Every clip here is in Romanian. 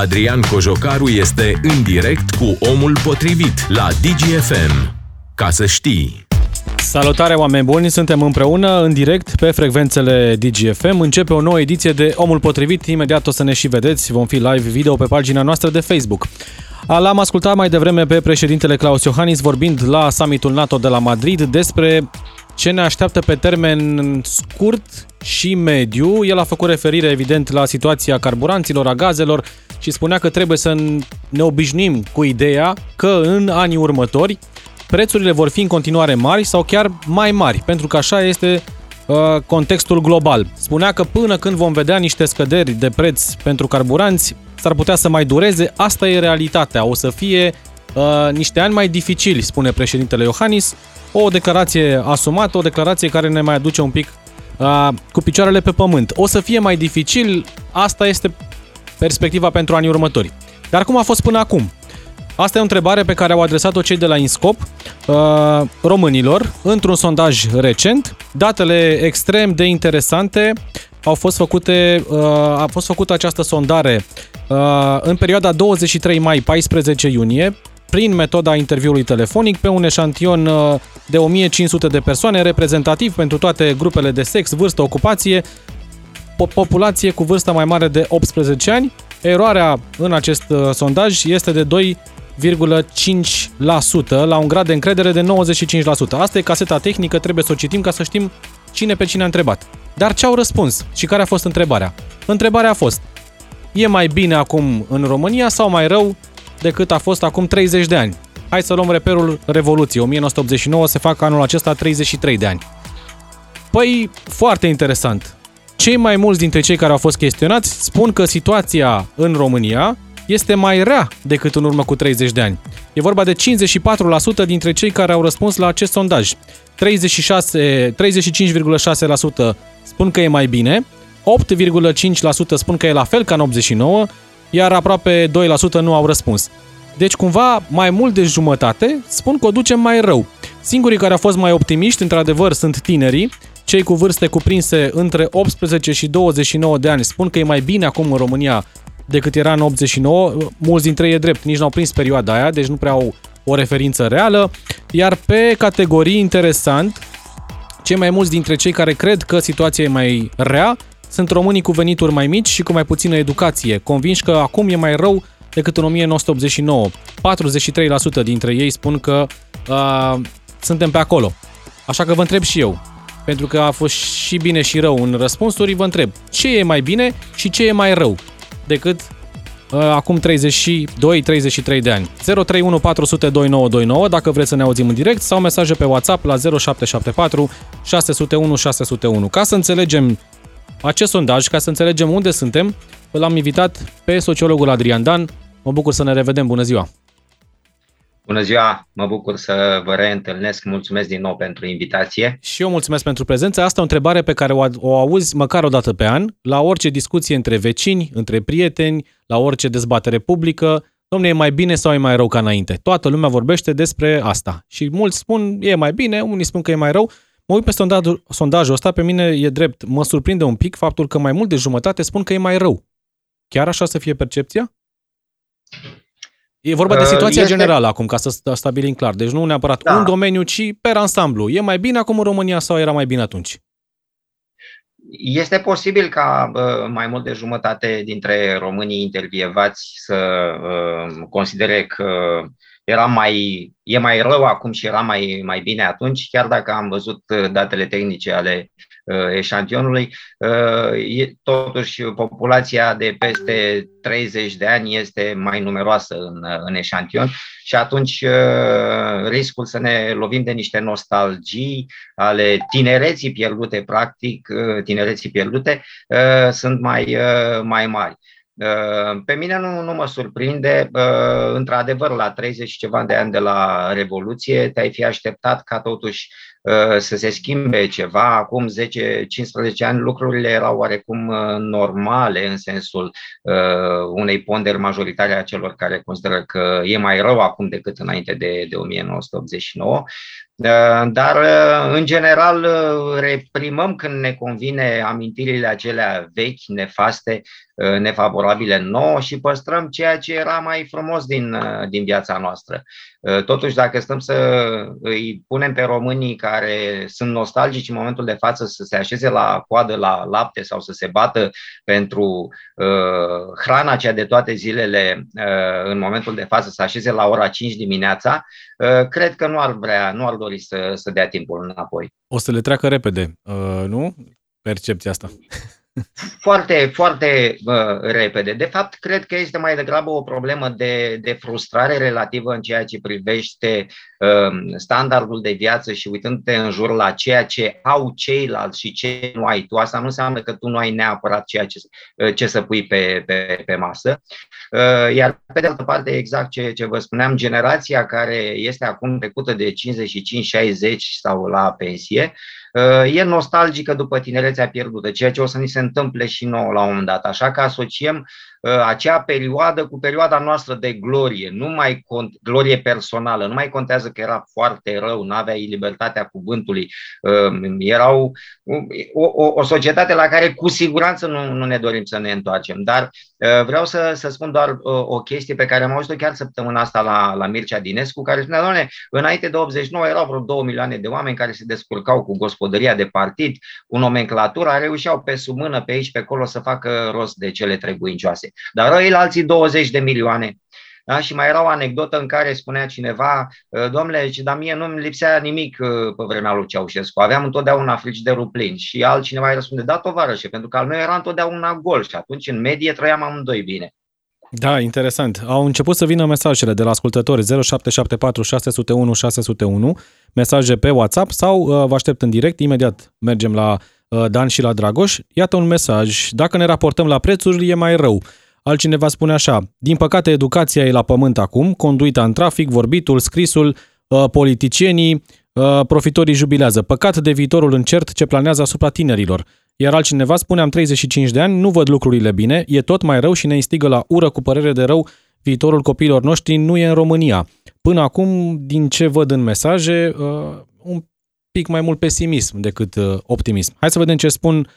Adrian Cojocaru este în direct cu omul potrivit la DGFM. Ca să știi! Salutare oameni buni, suntem împreună în direct pe frecvențele DGFM. Începe o nouă ediție de Omul Potrivit, imediat o să ne și vedeți, vom fi live video pe pagina noastră de Facebook. L-am ascultat mai devreme pe președintele Claus Iohannis vorbind la summitul NATO de la Madrid despre ce ne așteaptă pe termen scurt și mediu. El a făcut referire, evident, la situația carburanților, a gazelor și spunea că trebuie să ne obișnuim cu ideea că în anii următori prețurile vor fi în continuare mari sau chiar mai mari, pentru că așa este uh, contextul global. Spunea că până când vom vedea niște scăderi de preț pentru carburanți, s-ar putea să mai dureze. Asta e realitatea. O să fie uh, niște ani mai dificili, spune președintele Iohannis. O declarație asumată, o declarație care ne mai aduce un pic uh, cu picioarele pe pământ. O să fie mai dificil, asta este perspectiva pentru anii următori. Dar cum a fost până acum? Asta e o întrebare pe care au adresat-o cei de la Inscop uh, românilor într-un sondaj recent. Datele extrem de interesante au fost făcute, uh, a fost făcută această sondare uh, în perioada 23 mai-14 iunie prin metoda interviului telefonic pe un eșantion uh, de 1500 de persoane reprezentativ pentru toate grupele de sex, vârstă, ocupație, populație cu vârstă mai mare de 18 ani. Eroarea în acest uh, sondaj este de 2,5% la un grad de încredere de 95%. Asta e caseta tehnică, trebuie să o citim ca să știm cine pe cine a întrebat. Dar ce au răspuns și care a fost întrebarea? Întrebarea a fost, e mai bine acum în România sau mai rău decât a fost acum 30 de ani? Hai să luăm reperul Revoluției. 1989 se fac anul acesta 33 de ani. Păi, foarte interesant. Cei mai mulți dintre cei care au fost chestionați spun că situația în România este mai rea decât în urmă cu 30 de ani. E vorba de 54% dintre cei care au răspuns la acest sondaj. 36, 35,6% spun că e mai bine, 8,5% spun că e la fel ca în 89, iar aproape 2% nu au răspuns. Deci cumva mai mult de jumătate spun că o ducem mai rău. Singurii care au fost mai optimiști, într-adevăr, sunt tinerii, cei cu vârste cuprinse între 18 și 29 de ani spun că e mai bine acum în România decât era în 89. Mulți dintre ei e drept, nici n-au prins perioada aia, deci nu prea au o referință reală. Iar pe categorii interesant, cei mai mulți dintre cei care cred că situația e mai rea sunt românii cu venituri mai mici și cu mai puțină educație, convinși că acum e mai rău decât în 1989. 43% dintre ei spun că uh, suntem pe acolo. Așa că vă întreb și eu, pentru că a fost și bine și rău în răspunsuri, vă întreb ce e mai bine și ce e mai rău decât uh, acum 32-33 de ani. 031 400 2929 dacă vreți să ne auzim în direct sau mesaje pe WhatsApp la 0774 601 601. Ca să înțelegem acest sondaj, ca să înțelegem unde suntem, l-am invitat pe sociologul Adrian Dan. Mă bucur să ne revedem. Bună ziua! Bună ziua, mă bucur să vă reîntâlnesc, mulțumesc din nou pentru invitație. Și eu mulțumesc pentru prezență. Asta e o întrebare pe care o, o auzi măcar o dată pe an, la orice discuție între vecini, între prieteni, la orice dezbatere publică. Domne, e mai bine sau e mai rău ca înainte? Toată lumea vorbește despre asta. Și mulți spun e mai bine, unii spun că e mai rău. Mă uit pe sondajul, sondajul ăsta, pe mine e drept. Mă surprinde un pic faptul că mai mult de jumătate spun că e mai rău. Chiar așa să fie percepția? E vorba de uh, situația este... generală acum, ca să stabilim clar. Deci nu neapărat da. un domeniu, ci per ansamblu. E mai bine acum în România sau era mai bine atunci? Este posibil ca uh, mai mult de jumătate dintre românii intervievați să uh, considere că era mai, e mai rău acum și era mai, mai bine atunci, chiar dacă am văzut datele tehnice ale Uh, eșantionului. Uh, totuși, populația de peste 30 de ani este mai numeroasă în, uh, în eșantion și atunci riscul să ne lovim de niște nostalgii ale tinereții pierdute, practic, tinereții pierdute, sunt mai, mai mari. Pe mine nu, nu mă surprinde, într-adevăr, la 30 și ceva de ani de la Revoluție, te-ai fi așteptat ca totuși să se schimbe ceva. Acum 10-15 ani lucrurile erau oarecum normale în sensul unei ponderi majoritare a celor care consideră că e mai rău acum decât înainte de, de 1989. Dar, în general, reprimăm când ne convine amintirile acelea vechi, nefaste, nefavorabile nouă și păstrăm ceea ce era mai frumos din, din viața noastră. Totuși, dacă stăm să îi punem pe românii care sunt nostalgici în momentul de față să se așeze la coadă la lapte sau să se bată pentru uh, hrana cea de toate zilele uh, în momentul de față, să așeze la ora 5 dimineața, uh, cred că nu ar vrea, nu ar dori să, să dea timpul înapoi. O să le treacă repede, uh, nu? Percepția asta. Foarte, foarte uh, repede. De fapt, cred că este mai degrabă o problemă de, de frustrare relativă în ceea ce privește uh, standardul de viață și uitându-te în jur la ceea ce au ceilalți și ce nu ai tu. Asta nu înseamnă că tu nu ai neapărat ceea ce, uh, ce să pui pe, pe, pe masă. Uh, iar pe de altă parte, exact ce, ce vă spuneam, generația care este acum trecută de 55-60 sau la pensie, e nostalgică după tinerețea pierdută, ceea ce o să ni se întâmple și nouă la un moment dat. Așa că asociem Uh, acea perioadă cu perioada noastră de glorie, nu mai cont, glorie personală, nu mai contează că era foarte rău, nu aveai libertatea cuvântului, uh, erau o, o, o societate la care cu siguranță nu, nu ne dorim să ne întoarcem. Dar uh, vreau să, să spun doar o chestie pe care am auzit-o chiar săptămâna asta la, la Mircea Dinescu, care spunea, doamne, înainte de 89 erau vreo 2 milioane de oameni care se descurcau cu gospodăria de partid, cu nomenclatura, reușeau pe sub mână, pe aici, pe acolo să facă rost de cele trebuincioase. Dar ei alții 20 de milioane. Da? Și mai era o anecdotă în care spunea cineva, ă, domnule, dar mie nu-mi lipsea nimic ă, pe vremea lui Ceaușescu, aveam întotdeauna frigiderul plin. Și altcineva îi răspunde, da, tovarășe, pentru că al meu era întotdeauna gol și atunci în medie trăiam amândoi bine. Da, interesant. Au început să vină mesajele de la ascultători 0774 601 601, mesaje pe WhatsApp sau uh, vă aștept în direct, imediat mergem la uh, Dan și la Dragoș. Iată un mesaj, dacă ne raportăm la prețuri e mai rău. Altcineva spune așa, din păcate educația e la pământ acum, conduita în trafic, vorbitul, scrisul, uh, politicienii, uh, profitorii jubilează. Păcat de viitorul încert ce planează asupra tinerilor. Iar altcineva spune, am 35 de ani, nu văd lucrurile bine, e tot mai rău și ne instigă la ură cu părere de rău viitorul copiilor noștri nu e în România. Până acum, din ce văd în mesaje, uh, un pic mai mult pesimism decât optimism. Hai să vedem ce spun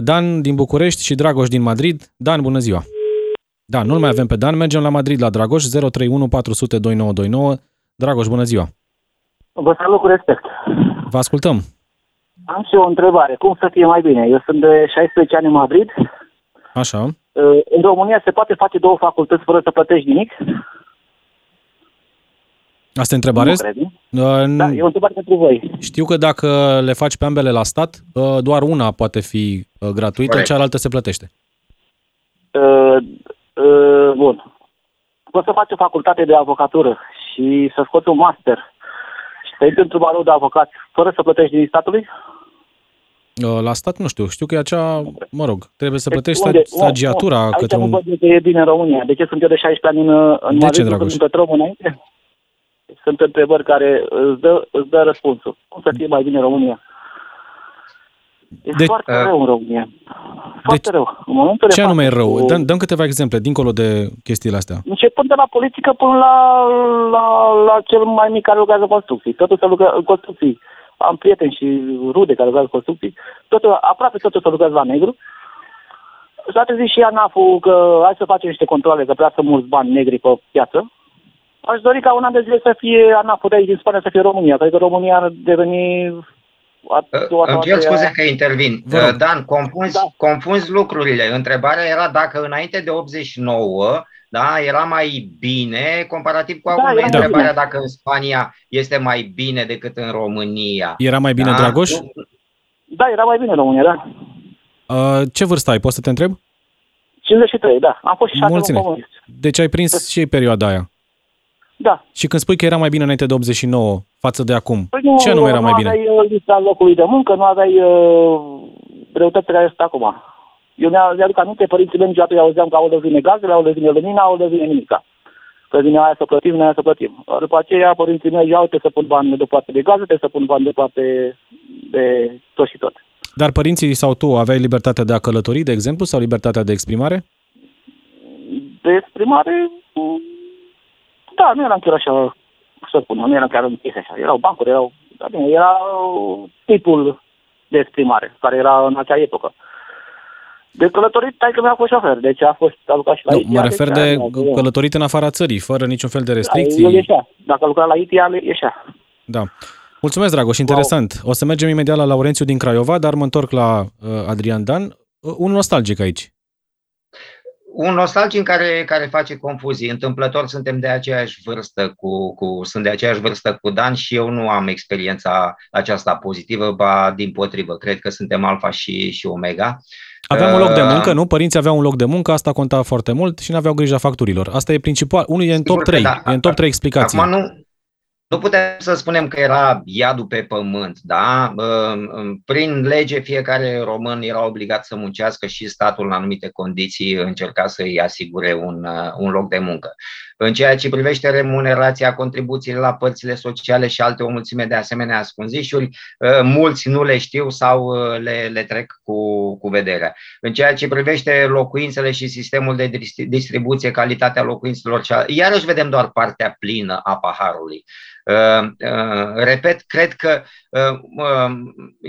Dan din București și Dragoș din Madrid. Dan, bună ziua! Da, nu-l mai avem pe Dan, mergem la Madrid, la Dragoș, 031 400 2929. Dragoș, bună ziua! Vă salut cu respect! Vă ascultăm! Am și o întrebare. Cum să fie mai bine? Eu sunt de 16 ani în Madrid. Așa. În România se poate face două facultăți fără să plătești nimic? Asta e întrebare? Nu uh, da, e o întrebare pentru voi. Știu că dacă le faci pe ambele la stat, uh, doar una poate fi uh, gratuită, Corect. cealaltă se plătește. Uh, bun. Poți să faci o facultate de avocatură și să scoți un master și să intri într-un barou de avocat fără să plătești din statului? Uh, la stat nu știu. Știu că e acea, mă rog, trebuie să deci plătești unde? stagiatura nu, către un... Aici nu e bine în România. De ce sunt eu de 16 ani în, în de ce, Dragoș? Sunt pe înainte? Sunt întrebări care îți dă, îți dă răspunsul. Cum să fie mai bine în România? E deci, foarte uh, rău în România. Foarte deci, rău. În momentul ce anume e rău? Cu... Dăm, dăm câteva exemple, dincolo de chestiile astea. Începând de la politică până la, la, la cel mai mic care lucrează construcții. Totul se lucrează în construcții. Am prieteni și rude care lucrează în construcții. Totul, aproape totul se lucrează la negru. S-a trezit și ANAF-ul că hai să facem niște controle, că prea să mulți bani negri pe piață. Aș dori ca un an de zile să fie ANAF-ul de aici din Spania să fie România. Cred că România ar deveni îmi cer scuze că intervin. Vă Dan, confunzi, da. confunzi lucrurile. Întrebarea era dacă înainte de 89 da, era mai bine comparativ cu da, acum. Da, întrebarea dacă în Spania este mai bine decât în România. Era mai bine, da? Dragoș? Da, era mai bine în România, da. Uh, ce vârstă ai? Poți să te întreb? 53, da. Am fost și șase Deci ai prins și perioada aia. Da. Și când spui că era mai bine înainte de 89 față de acum, păi nu, ce nu era mai bine? Nu aveai uh, lista locului de muncă, nu aveai uh, greutățile care sunt acum. Eu mi-aduc aminte, părinții mei niciodată eu auzeam că au de vine gazele, au de vine lumina, au de vine nimica. că vine aia să plătim, vine aia să plătim. După aceea, părinții mei, iau, trebuie să pun bani de parte de gaze, trebuie să pun bani de parte de tot și tot. Dar părinții sau tu aveai libertatea de a călători, de exemplu, sau libertatea de exprimare? De exprimare, mm, da, nu eram chiar așa, să spun, nu eram chiar închis așa. Erau bancuri, erau, da, bine, era tipul de exprimare care era în acea epocă. De călătorit, tai că mi-a fost șofer, deci a fost a lucrat și la Nu, ITIA. mă refer deci, de da, călătorit în afara țării, fără niciun fel de Da, el restricții. ieșea. Dacă lucra la ITIA, ieșea. Da. Mulțumesc, Dragoș, interesant. O să mergem imediat la Laurențiu din Craiova, dar mă întorc la uh, Adrian Dan. Uh, un nostalgic aici. Un nostalgic care, care face confuzii. Întâmplător suntem de aceeași vârstă cu, cu, sunt de aceeași vârstă cu Dan și eu nu am experiența aceasta pozitivă, ba din potrivă. Cred că suntem alfa și, și omega. Aveam un loc de Uh, muncă, nu? Părinții aveau un loc de muncă, asta conta foarte mult și nu aveau grija facturilor. Asta e principal. Unul e în Sigur top că 3. da. E în top 3 explicații. Acum nu, nu putem să spunem că era iadul pe pământ, da? Prin lege, fiecare român era obligat să muncească și statul în anumite condiții încerca să-i asigure un, un loc de muncă. În ceea ce privește remunerația, contribuțiile la părțile sociale și alte o mulțime de asemenea ascunzișuri, mulți nu le știu sau le, le trec cu, cu vederea. În ceea ce privește locuințele și sistemul de distribuție, calitatea locuințelor, iarăși vedem doar partea plină a paharului. Uh, uh, repet, cred că uh,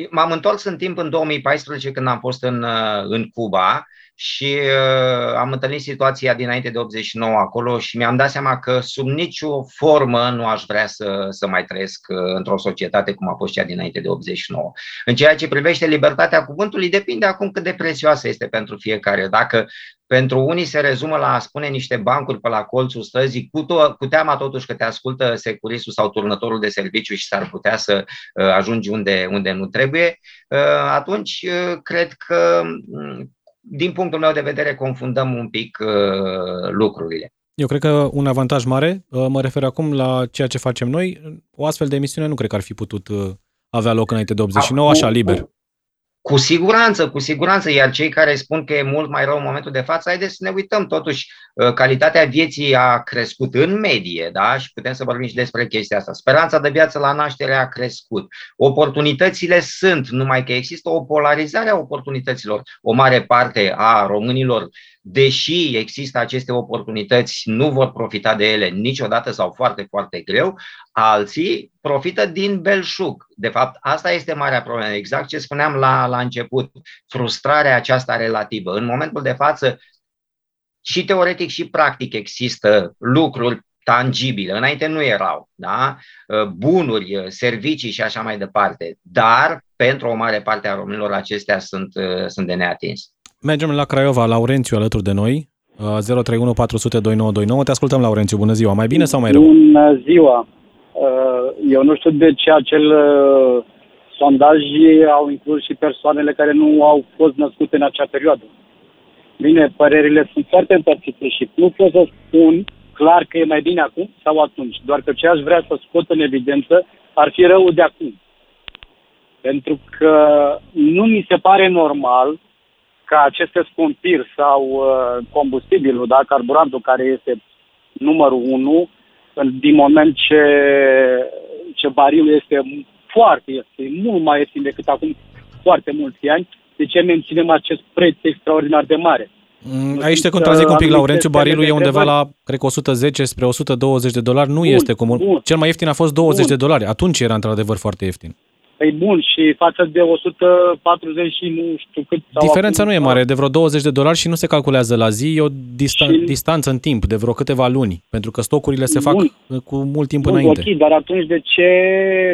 m-am întors în timp în 2014 când am fost în, în Cuba și am întâlnit situația dinainte de 89 acolo și mi-am dat seama că sub nicio formă nu aș vrea să, să mai trăiesc într-o societate cum a fost cea dinainte de 89. În ceea ce privește libertatea cuvântului, depinde acum cât de prețioasă este pentru fiecare. Dacă pentru unii se rezumă la a spune niște bancuri pe la colțul străzii, cu, to- cu teama totuși că te ascultă securistul sau turnătorul de serviciu și s-ar putea să uh, ajungi unde, unde nu trebuie, uh, atunci uh, cred că, din punctul meu de vedere, confundăm un pic lucrurile. Eu cred că un avantaj mare, mă refer acum la ceea ce facem noi, o astfel de emisiune nu cred că ar fi putut avea loc înainte de 89, așa liber. Cu siguranță, cu siguranță, iar cei care spun că e mult mai rău în momentul de față, haideți să ne uităm. Totuși, calitatea vieții a crescut în medie, da? Și putem să vorbim și despre chestia asta. Speranța de viață la naștere a crescut. Oportunitățile sunt, numai că există o polarizare a oportunităților. O mare parte a românilor, deși există aceste oportunități, nu vor profita de ele niciodată sau foarte, foarte greu. Alții profită din belșug. De fapt, asta este marea problemă. Exact ce spuneam la, la început. Frustrarea aceasta relativă. În momentul de față, și teoretic și practic există lucruri tangibile. Înainte nu erau, da? bunuri, servicii și așa mai departe. Dar, pentru o mare parte a românilor, acestea sunt, sunt de neatins. Mergem la Craiova, Laurențiu alături de noi. 031 400 2929. Te ascultăm, Laurențiu. Bună ziua. Mai bine sau mai rău? Bună ziua. Eu nu știu de ce acel sondaj au inclus și persoanele care nu au fost născute în acea perioadă. Bine, părerile sunt foarte împărțite și nu pot să spun clar că e mai bine acum sau atunci. Doar că ce aș vrea să scot în evidență ar fi răul de acum. Pentru că nu mi se pare normal ca aceste scumpiri sau uh, combustibilul, da, carburantul care este numărul unu, din moment ce, ce barilul este foarte ieftin, mult mai ieftin decât acum foarte mulți ani, de ce menținem acest preț extraordinar de mare? Aici te contrazic un pic, Laurențiu, barilul e undeva la, cred că 110 spre 120 de dolari, nu bun, este comun. Bun. Cel mai ieftin a fost 20 bun. de dolari, atunci era într-adevăr foarte ieftin. Păi bun, și față de 140 și nu știu cât... Diferența nu e mare, de vreo 20 de dolari și nu se calculează la zi, e o distan- și... distanță în timp, de vreo câteva luni, pentru că stocurile se fac bun. cu mult timp bun, înainte. Ok, dar atunci de ce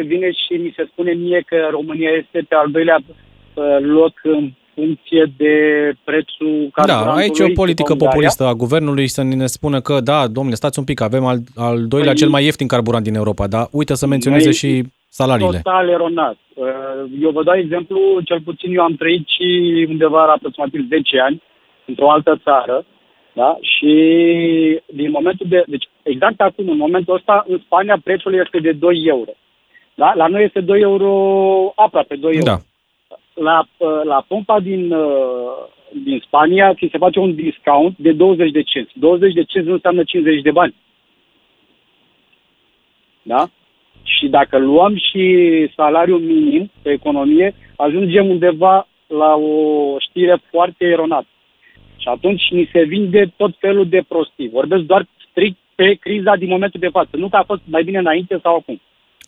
vine și mi se spune mie că România este pe al doilea loc în funcție de prețul Da, aici e o politică populistă a guvernului să ne spună că, da, domnule, stați un pic, avem al, al doilea păi, cel mai ieftin carburant din Europa, dar uită să menționeze și salariile. Total eronat. Eu vă dau exemplu, cel puțin eu am trăit și undeva la aproximativ 10 ani într-o altă țară, da? Și din momentul de... Deci exact acum, în momentul ăsta, în Spania prețul este de 2 euro. Da? La noi este 2 euro, aproape 2 euro. Da. La, la pompa din, din Spania ți se face un discount de 20 de cenți. 20 de cenți nu înseamnă 50 de bani. Da? Și dacă luăm și salariul minim pe economie, ajungem undeva la o știre foarte eronată. Și atunci ni se vinde tot felul de prostii. Vorbesc doar strict pe criza din momentul de față. Nu că a fost mai bine înainte sau acum.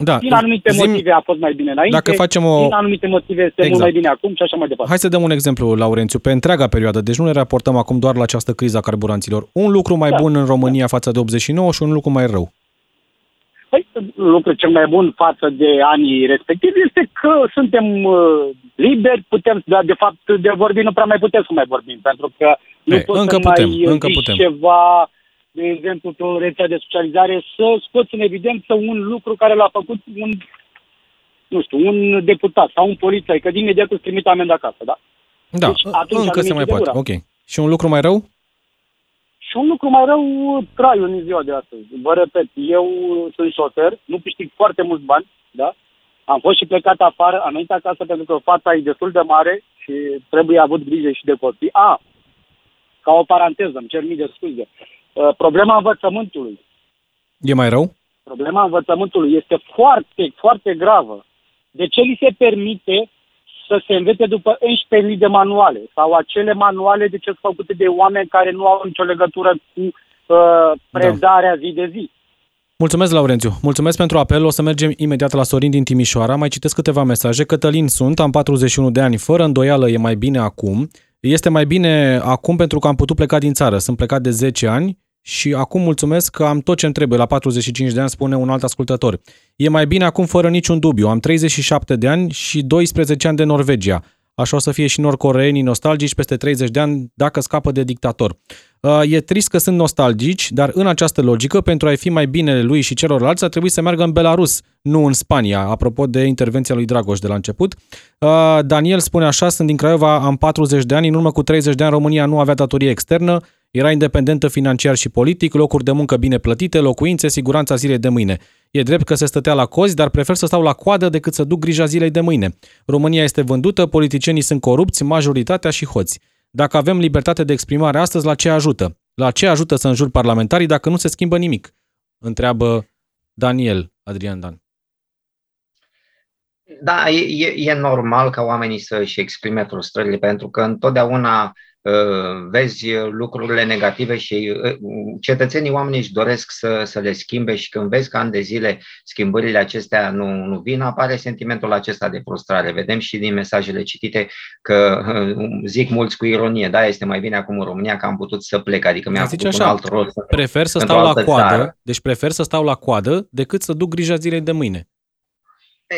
Da. Din anumite Zim, motive a fost mai bine înainte, Dacă facem o... din anumite motive este Exact. mult mai bine acum și așa mai departe. Hai să dăm un exemplu, Laurențiu, pe întreaga perioadă. Deci nu ne raportăm acum doar la această criză a carburanților. Un lucru mai Da. bun în România față de 89 și un lucru mai rău. Păi, lucrul cel mai bun față de anii respectivi este că suntem uh, liberi, putem, dar de fapt de vorbit nu prea mai putem să mai vorbim, pentru că nu Ei, poți încă să putem, mai încă zici putem. ceva, de exemplu, pe o rețea de socializare, să scoți în evidență un lucru care l-a făcut un, nu știu, un deputat sau un polițai, că din imediat îți trimite amendă acasă, da? Da, Deci, atunci încă am se mai ieșit de poate. gura. Ok. Și un lucru mai rău? Și un lucru mai rău, traiul în ziua de astăzi. Vă repet, eu sunt șofer, nu câștig foarte mulți bani, da? Am fost și plecat afară, am venit acasă pentru că fata e destul de mare și trebuie avut grijă și de copii. A, ca o paranteză, îmi cer mii de scuze. Uh, Problema învățământului. E mai rău? Problema învățământului este foarte, foarte gravă. De ce li se permite să se învețe după 11.000 de manuale sau acele manuale de ce sunt făcute de oameni care nu au nicio legătură cu uh, predarea zi de zi? Mulțumesc, Laurențiu. Mulțumesc pentru apel. O să mergem imediat la Sorin din Timișoara. Mai citesc câteva mesaje. Cătălin sunt, am 41 de ani. Fără îndoială e mai bine acum. Este mai bine acum pentru că am putut pleca din țară. Sunt plecat de 10 ani și acum mulțumesc că am tot ce-mi trebuie la 45 de ani, spune un alt ascultător. E mai bine acum fără niciun dubiu. Am 37 de ani și 12 ani de Norvegia. Așa o să fie și norcoreenii nostalgici peste 30 de ani dacă scapă de dictator. Uh, E trist că sunt nostalgici, dar în această logică, pentru a-i fi mai bine lui și celorlalți, a trebuit să meargă în Belarus, nu în Spania, apropo de intervenția lui Dragoș de la început. Uh, Daniel spune așa, sunt din Craiova, am 40 de ani, în urmă cu 30 de ani România nu avea datorie externă, era independentă financiar și politic, locuri de muncă bine plătite, locuințe, siguranța zilei de mâine. E drept că se stătea la cozi, dar prefer să stau la coadă decât să duc grija zilei de mâine. România este vândută, politicienii sunt corupți, majoritatea și hoți. Dacă avem libertate de exprimare astăzi, la ce ajută? La ce ajută să înjur parlamentarii dacă nu se schimbă nimic? Întreabă Daniel Adrian Dan. Da, e, e, e normal ca oamenii să-și exprime frustrările, pentru că întotdeauna uh, vezi lucrurile negative și uh, cetățenii oamenii își doresc să, să le schimbe și când vezi că ani de zile schimbările acestea nu, nu vin, apare sentimentul acesta de frustrare. Vedem și din mesajele citite că uh, zic mulți cu ironie, da, este mai bine acum în România că am putut să plec, adică mi-am Dar zice făcut un așa, alt rost. Prefer să într-o stau la altă coadă, țară. deci prefer să stau la coadă decât să duc grija zilei de mâine. E,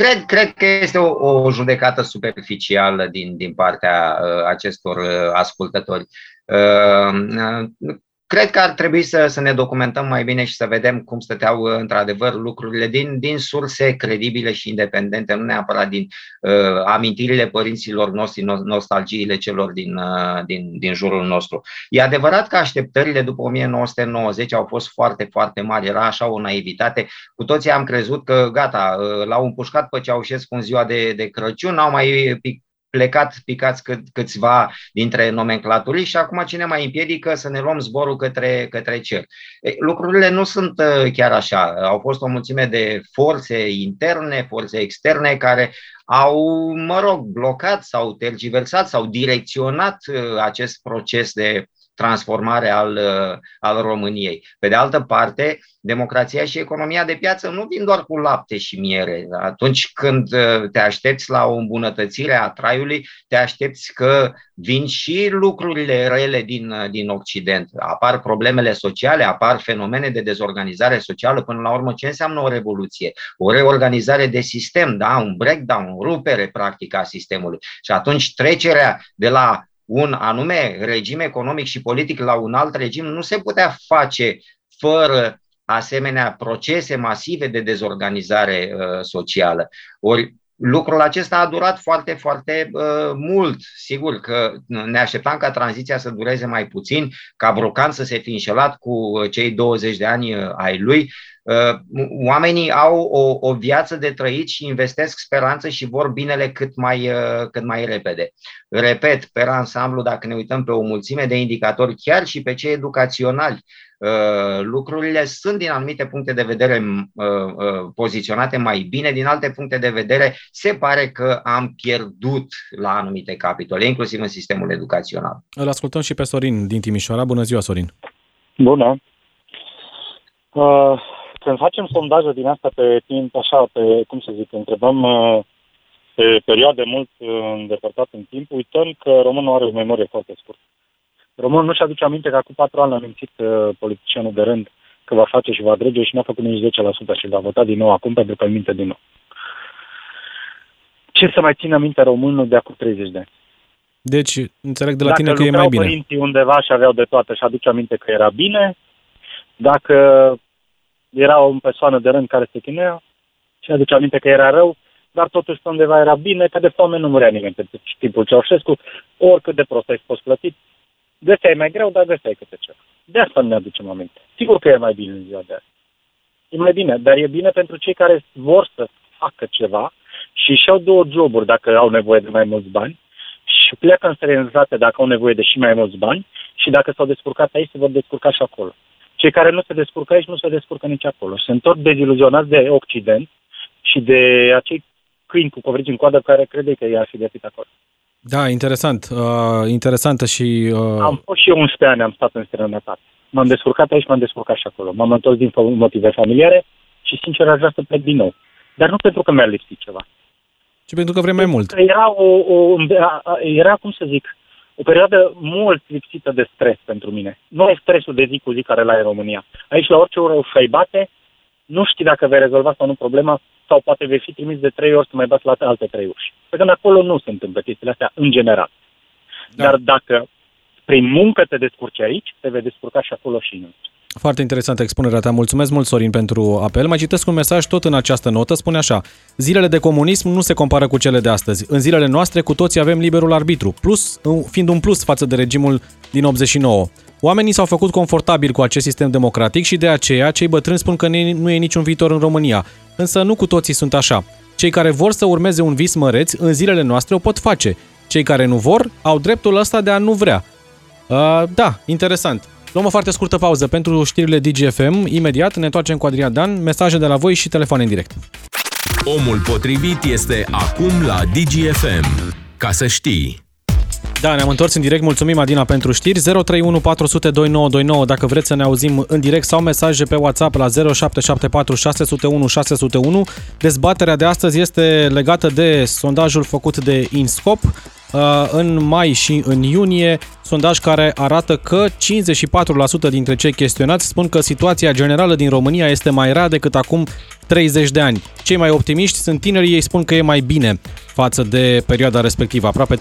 Cred, cred că este o, o judecată superficială din, din partea uh, acestor uh, ascultători. Uh, uh, cred că ar trebui să, să ne documentăm mai bine și să vedem cum stăteau uh, într-adevăr lucrurile din, din surse credibile și independente, nu neapărat din uh, amintirile părinților noștri, no- nostalgiile celor din, uh, din, din jurul nostru. E adevărat că așteptările după 1990 au fost foarte, foarte mari. Era așa o naivitate cu toții am crezut că gata, l-au împușcat pe Ceaușescu în ziua de, de Crăciun, au mai pic, plecat picați cât, câțiva dintre nomenclaturii și acum cine mai împiedică să ne luăm zborul către, către cer. E, lucrurile nu sunt uh, chiar așa. Au fost o mulțime de forțe interne, forțe externe care au, mă rog, blocat sau tergiversat sau direcționat uh, acest proces de transformare al, uh, al României. Pe de altă parte, democrația și economia de piață nu vin doar cu lapte și miere. Atunci când uh, te aștepți la o îmbunătățire a traiului, te aștepți că vin și lucrurile rele din, uh, din Occident. Apar problemele sociale, apar fenomene de dezorganizare socială. Până la urmă, ce înseamnă o revoluție? O reorganizare de sistem, da? un breakdown, rupere practic a sistemului. Și atunci trecerea de la un anume regim economic și politic la un alt regim nu se putea face fără asemenea procese masive de dezorganizare uh, socială. Ori lucrul acesta a durat foarte, foarte uh, mult. Sigur că ne așteptam ca tranziția să dureze mai puțin, ca Brocan să se fi înșelat cu cei 20 de ani uh, ai lui. Uh, oamenii au o, o viață de trăit și investesc speranță și vor binele cât mai, uh, cât mai repede. Repet, pe ansamblu, dacă ne uităm pe o mulțime de indicatori, chiar și pe cei educaționali, uh, lucrurile sunt din anumite puncte de vedere poziționate mai bine, din alte puncte de vedere se pare că am pierdut la anumite capitole, inclusiv în sistemul educațional. Îl ascultăm și pe Sorin din Timișoara. Bună ziua, Sorin! Bună! Uh, când facem sondaje din asta pe timp, așa, pe, cum să zic, întrebăm uh, pe perioade mult uh, îndepărtate în timp, uităm că românul are o memorie foarte scurtă. Românul nu-și aduce aminte că acum patru ani a mințit uh, politicianul de rând că va face și va drege și n-a făcut nici 10% și l-a votat din nou acum pentru că îl minte din nou. Ce să mai țină minte românul de acum 30 de ani? Deci, înțeleg de la dacă tine că e mai bine. părinții undeva și aveau de toate și aduce aminte că era bine, dacă era o persoană de rând care se chinuia și aduce aminte că era rău, dar totuși undeva era bine, că de foame nu murea nimeni pe timpul Ceaușescu, oricât de prost ai fost plătit, găseai mai greu, dar găseai câte ceva. De asta ne aducem aminte. Sigur că e mai bine în ziua de azi. E mai bine, dar e bine pentru cei care vor să facă ceva și și-au două joburi dacă au nevoie de mai mulți bani și pleacă în străinătate dacă au nevoie de și mai mulți bani și dacă s-au descurcat aici, se vor descurca și acolo. Cei care nu se descurcă aici, nu se descurcă nici acolo. Se întorc deziluzionați de Occident și de acei câini cu covrigi în coadă care crede că i-ar fi găsit acolo. Da, interesant. Uh, interesantă și... Uh... Am fost și eu 11 ani, am stat în străinătate. M-am descurcat aici, m-am descurcat și acolo. M-am întors din motive familiare și, sincer, aș vrea să plec din nou. Dar nu pentru că mi-a lipsit ceva. Ci pentru că vrei mai mult. Că era, o, o, era, cum să zic, o perioadă mult lipsită de stres pentru mine. Nu e stresul de zi cu zi care l-ai în România. Aici, la orice oră o bate, nu știi dacă vei rezolva sau nu problema sau poate vei fi trimis de trei ori să mai bați la alte trei uși. Pentru că acolo nu se întâmplă chestiile astea în general. Da. Dar dacă prin muncă te descurci aici, te vei descurca și acolo și în foarte interesantă expunerea ta. Mulțumesc mult, Sorin, pentru apel. Mai citesc un mesaj tot în această notă. Spune așa. Zilele de comunism nu se compară cu cele de astăzi. În zilele noastre cu toții avem liberul arbitru, plus, fiind un plus față de regimul din 89. Oamenii s-au făcut confortabili cu acest sistem democratic și de aceea cei bătrâni spun că nu e niciun viitor în România. Însă nu cu toții sunt așa. Cei care vor să urmeze un vis măreț în zilele noastre o pot face. Cei care nu vor au dreptul ăsta de a nu vrea. Uh, da, interesant. Luăm o foarte scurtă pauză pentru știrile DGFM. Imediat ne întoarcem cu Adrian Dan, mesaje de la voi și telefon în direct. Omul potrivit este acum la DGFM. Ca să știi. Da, ne-am întors în direct. Mulțumim, Adina, pentru știri. 031 400 2929 dacă vreți să ne auzim în direct sau mesaje pe WhatsApp la 0774 601 601. Dezbaterea de astăzi este legată de sondajul făcut de INSCOP uh, în mai și în iunie, sondaj care arată că 54% dintre cei chestionați spun că situația generală din România este mai rea decât acum 30 de ani. Cei mai optimiști sunt tinerii, ei spun că e mai bine față de perioada respectivă, aproape 36%.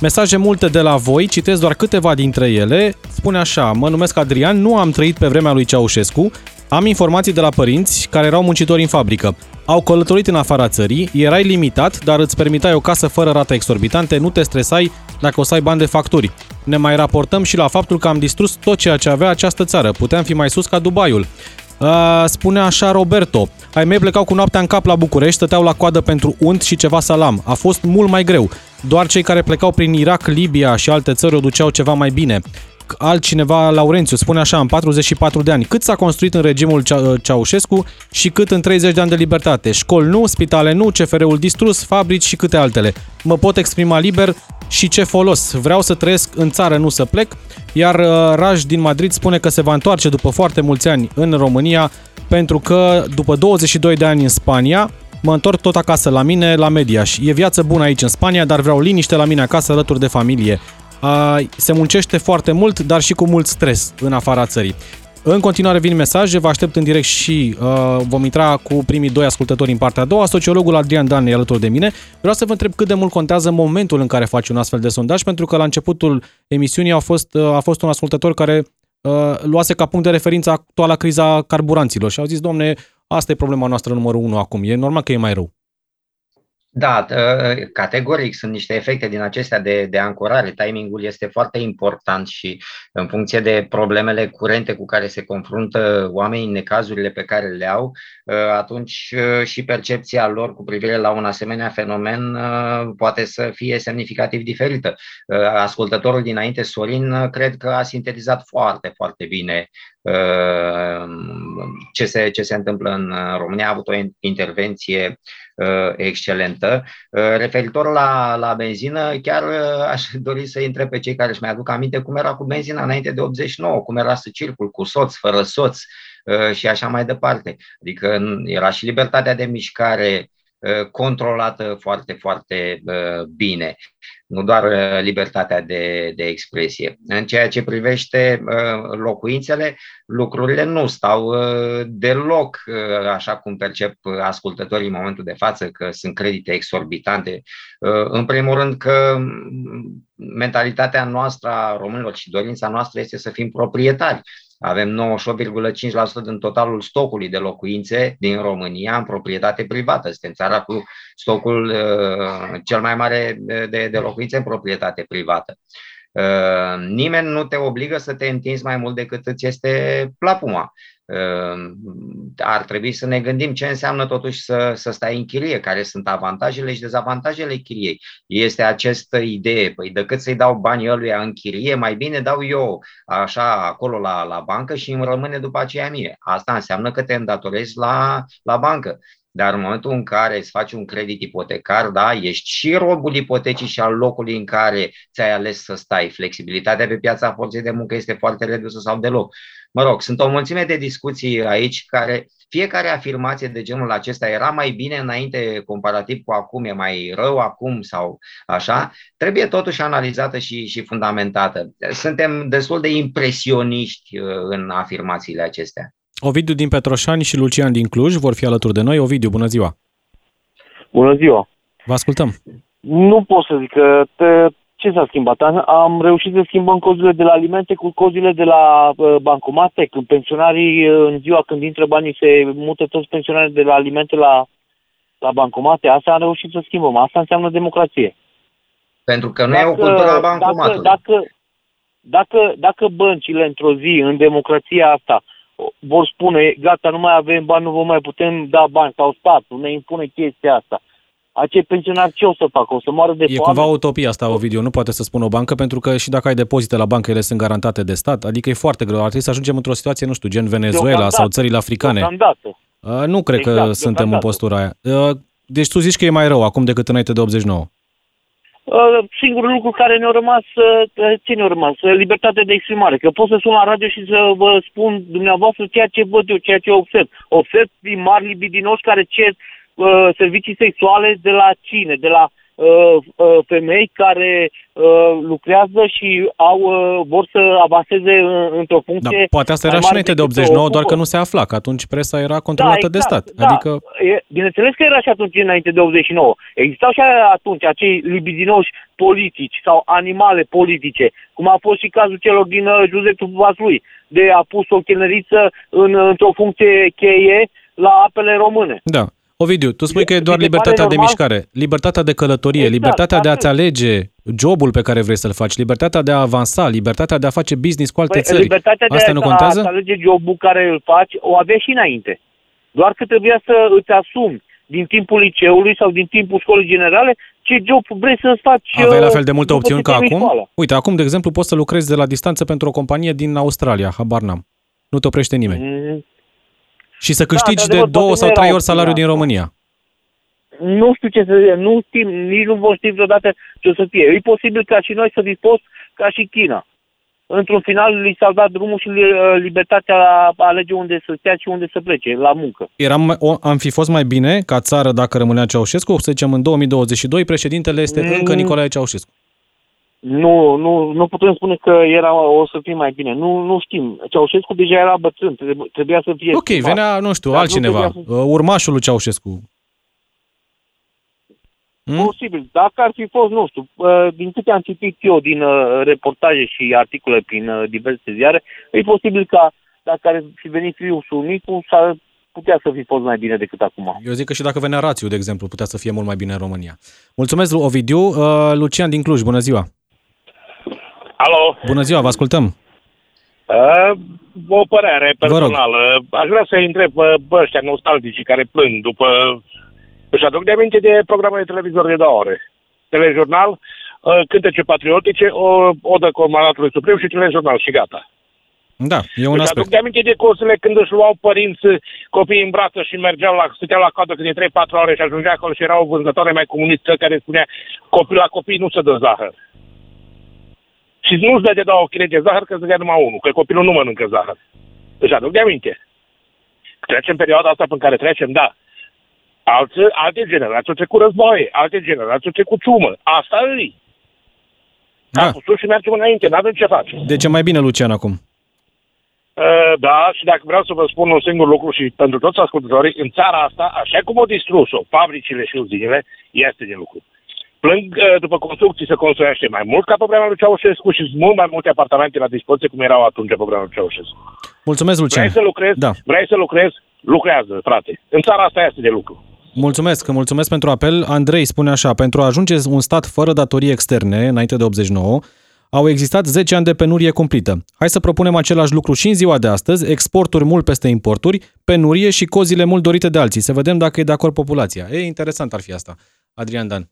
Mesaje multe de la voi, citesc doar câteva dintre ele. Spune așa, mă numesc Adrian, nu am trăit pe vremea lui Ceaușescu, am informații de la părinți care erau muncitori în fabrică. Au călătorit în afara țării, erai limitat, dar îți permiteai o casă fără rate exorbitante, nu te stresai dacă o să ai bani de facturi. Ne mai raportăm și la faptul că am distrus tot ceea ce avea această țară. Puteam fi mai sus ca Dubaiul. Uh, spune așa Roberto, ai mei plecau cu noaptea în cap la București, stăteau la coadă pentru unt și ceva salam. A fost mult mai greu. Doar cei care plecau prin Irak, Libia și alte țări o duceau ceva mai bine. Altcineva, Laurențiu, spune așa, în 44 de ani, cât s-a construit în regimul Ceaușescu și cât în 30 de ani de libertate. Școli nu, spitale nu, CFR-ul distrus, fabrici și câte altele. Mă pot exprima liber și ce folos. Vreau să trăiesc în țară, nu să plec. Iar uh, Raj din Madrid spune că se va întoarce după foarte mulți ani în România pentru că după 22 de ani în Spania, mă întorc tot acasă la mine, la Mediaș. E viață bună aici în Spania, dar vreau liniște la mine acasă alături de familie. Se muncește foarte mult, dar și cu mult stres în afara țării. În continuare vin mesaje, vă aștept în direct și uh, vom intra cu primii doi ascultători în partea a doua. Sociologul Adrian Dan e alături de mine. Vreau să vă întreb cât de mult contează momentul în care faci un astfel de sondaj, pentru că la începutul emisiunii a fost, uh, a fost un ascultător care uh, luase ca punct de referință actuala criza carburanților și au zis, domne, asta e problema noastră numărul unu acum. E normal că e mai rău. Da, ă, categoric sunt niște efecte din acestea de, de ancorare. Timingul este foarte important și în funcție de problemele curente cu care se confruntă oamenii, necazurile pe care le au, ă, atunci ă, și percepția lor cu privire la un asemenea fenomen poate să fie semnificativ diferită. Ascultătorul dinainte, Sorin, cred că a sintetizat foarte, foarte bine ce se, ce se întâmplă în România. A avut o intervenție Uh, excelentă. Uh, referitor la, la benzină, chiar uh, aș dori să întreb pe cei care își mai aduc aminte cum era cu benzina înainte de 89, cum era să circul cu soț, fără soț și așa mai departe. Adică era și libertatea de mișcare controlată foarte, foarte bine nu doar uh, libertatea de, de expresie. În ceea ce privește uh, locuințele, lucrurile nu stau uh, deloc așa cum percep ascultătorii în momentul de față, că sunt credite exorbitante. În primul rând că mm, mentalitatea noastră a românilor și dorința noastră este să fim proprietari. Avem 98,5% din totalul stocului de locuințe din România în proprietate privată. Suntem țara cu stocul uh, cel mai mare de, de locuințe în proprietate privată. Uh, nimeni nu te obligă să te întinzi mai mult decât îți este plapuma. Ehm, ar trebui să ne gândim ce înseamnă totuși să, să stai în chirie, care sunt avantajele și dezavantajele chiriei. Este această idee, păi decât să-i dau banii ăluia în chirie, mai bine dau eu așa acolo la, la bancă și îmi rămâne după aceea mie. Asta înseamnă că te îndatorezi la, la bancă. Dar în momentul în care îți faci un credit ipotecar, da, ești și robul ipotecii și al locului în care ți-ai ales să stai. Flexibilitatea pe piața forței de muncă este foarte redusă sau deloc. Mă rog, sunt o mulțime de discuții aici care fiecare afirmație de genul acesta era mai bine înainte comparativ cu acum, e mai rău acum sau așa, trebuie totuși analizată și, și fundamentată. Suntem destul de impresioniști uh, în afirmațiile acestea. Ovidiu din Petroșani și Lucian din Cluj vor fi alături de noi. Ovidiu, bună ziua! Bună ziua! Vă ascultăm! Nu pot să zic că te, ce s-a schimbat? Am reușit să schimbăm cozurile de la alimente cu cozurile de la uh, bancomate, când pensionarii uh, în ziua când intră banii se mută toți pensionarii de la alimente la, la bancomate. Asta am reușit să schimbăm. Asta înseamnă democrație. Pentru că nu dacă, e o cultură a bancomatului. Dacă, dacă, dacă, dacă băncile într-o zi, în democrația asta, vor spune, gata, nu mai avem bani, nu vă mai putem da bani, sau statul ne impune chestia asta acei pensionari ce o să facă? O să moară de e foame? E cumva utopia asta, Ovidiu, nu poate să spună o bancă, pentru că și dacă ai depozite la bancă, ele sunt garantate de stat, adică e foarte greu. Ar trebui să ajungem într-o situație, nu știu, gen Venezuela sau țările africane. Uh, nu cred exact, că suntem în postura aia. Uh, deci tu zici că e mai rău acum decât înainte de 89. Uh, singurul lucru care ne-a rămas, ce ne-a rămas? Libertatea de exprimare. Că pot să sun la radio și să vă spun dumneavoastră ceea ce văd eu, ceea ce observ. Observ mari libidinoși care cer uh, servicii sexuale de la cine? De la uh, uh, femei care uh, lucrează și au uh, vor să avanseze într-o funcție. Da, poate asta era și înainte de 89, doar că nu se afla, că atunci presa era controlată da, exact, de stat. Da. Adică... E, bineînțeles că era și atunci înainte de 89. Existau și atunci acei libidinoși politici sau animale politice, cum a fost și cazul celor din uh, județul Vaslui, de a pus o chelneriță în, într-o funcție cheie la apele române. Da. Ovidiu, tu spui că e doar libertatea de mișcare, libertatea de călătorie, exact, libertatea de a-ți alege jobul pe care vrei să-l faci, libertatea de a avansa, libertatea de a face business cu alte păi, țări. Libertatea Asta de nu contează? a alege jobul care îl faci, o aveai și înainte. Doar că trebuia să îți asumi din timpul liceului sau din timpul școlii generale ce job vrei să faci. Aveai la fel de multe opțiuni ca acum? Școală. Uite, acum, de exemplu, poți să lucrezi de la distanță pentru o companie din Australia, habar n-am. Nu te oprește nimeni. Mm, și să câștigi da, de două sau trei ori salariul din România. Nu știu ce să zic, nu știm, nici nu vom ști vreodată ce o să fie. E posibil ca și noi să fi fost ca și China. Într-un final li s-a dat drumul și libertatea a alege unde să stea și unde să plece, la muncă. Eram, o, am fi fost mai bine ca țară dacă rămânea Ceaușescu? Să zicem, în 2022 președintele este mm. încă Nicolae Ceaușescu. Nu, nu, nu putem spune că era, o să fie mai bine. Nu, nu știm. Ceaușescu deja era bătrân, trebuia să fie... Ok, schimbat. venea, nu știu, Dar altcineva, nu să... Uh, urmașul lui Ceaușescu. Hmm? Posibil. Dacă ar fi fost, nu știu, uh, din câte am citit eu din uh, reportaje și articole prin diverse ziare, e posibil ca dacă ar fi venit fiul Sunicu, s-ar putea să fi fost mai bine decât acum. Eu zic că și dacă venea rațiu, de exemplu, putea să fie mult mai bine în România. Mulțumesc, Ovidiu. Uh, Lucian din Cluj, bună ziua! Alo, Bună ziua, vă ascultăm! uh, o părere Vă rog. personală. Aș vrea să-i întreb pe pe ăștia nostalgici care plâng după... Își aduc de aminte de programul de televizor de două ore. Telejurnal, uh, cântece patriotice, o odă comandatului suprem și telejurnal și gata. Da, e un Își aspect. aduc de aminte de cursele când își luau părinți copiii în brață și mergeau la, stăteau la coadă câte 3-4 ore și ajungea acolo și era o vânzătoare mai comunistă care spunea copil la copii nu se dă zahăr. Și nu-ți dă de două kg de zahăr că îți dea numai unul, că copilul nu mănâncă zahăr. Își aduc de aminte. Trecem perioada asta pe care trecem, da. Alte, alte generații au trecut războaie, alte generații au trecut ciumă. Asta îi. Da. Am pus și mergem înainte, n-avem ce face. Deci e mai bine, Lucian, acum. Uh, Da, și dacă vreau să vă spun un singur lucru și pentru toți ascultătorii, în țara asta, așa cum au distrus-o fabricile și uzinele, este de lucru. Plâng uh, după construcții să construiește mai mult ca pe vremea lui Ceaușescu și sunt mult mai multe apartamente la dispoziție cum erau atunci pe vremea lui Ceaușescu. Mulțumesc, Lucian. Vrei să lucrezi? Da. Vrei să lucrezi? Lucrează, frate. În țara asta este de lucru. Mulțumesc, mulțumesc pentru apel. Andrei spune așa, pentru a ajunge un stat fără datorii externe, înainte de 89, au existat 10 ani de penurie cumplită. Hai să propunem același lucru și în ziua de astăzi, exporturi mult peste importuri, penurie și cozile mult dorite de alții. Să vedem dacă e de acord populația. E interesant ar fi asta. Adrian Dan.